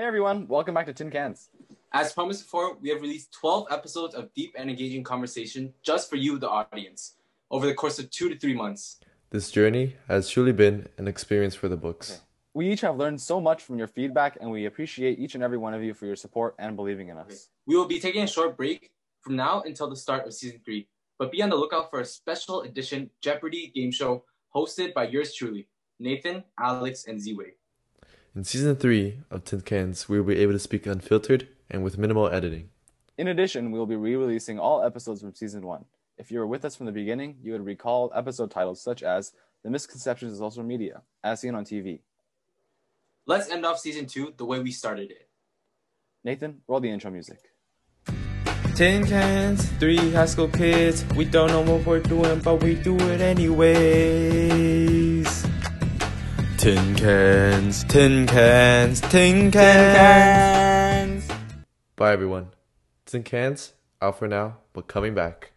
Hey everyone, welcome back to Tin Cans. As promised before, we have released 12 episodes of deep and engaging conversation just for you, the audience, over the course of two to three months. This journey has truly been an experience for the books. Okay. We each have learned so much from your feedback, and we appreciate each and every one of you for your support and believing in us. We will be taking a short break from now until the start of season three, but be on the lookout for a special edition Jeopardy game show hosted by yours truly, Nathan, Alex, and Z-Way. In season three of Tin Cans, we will be able to speak unfiltered and with minimal editing. In addition, we will be re releasing all episodes from season one. If you were with us from the beginning, you would recall episode titles such as The Misconceptions of Social Media, as seen on TV. Let's end off season two the way we started it. Nathan, roll the intro music. Tin cans, three high school kids. We don't know what we're doing, but we do it anyways. Tin cans, tin cans, tin cans. Bye, everyone. Tin Cans, out for now, but coming back.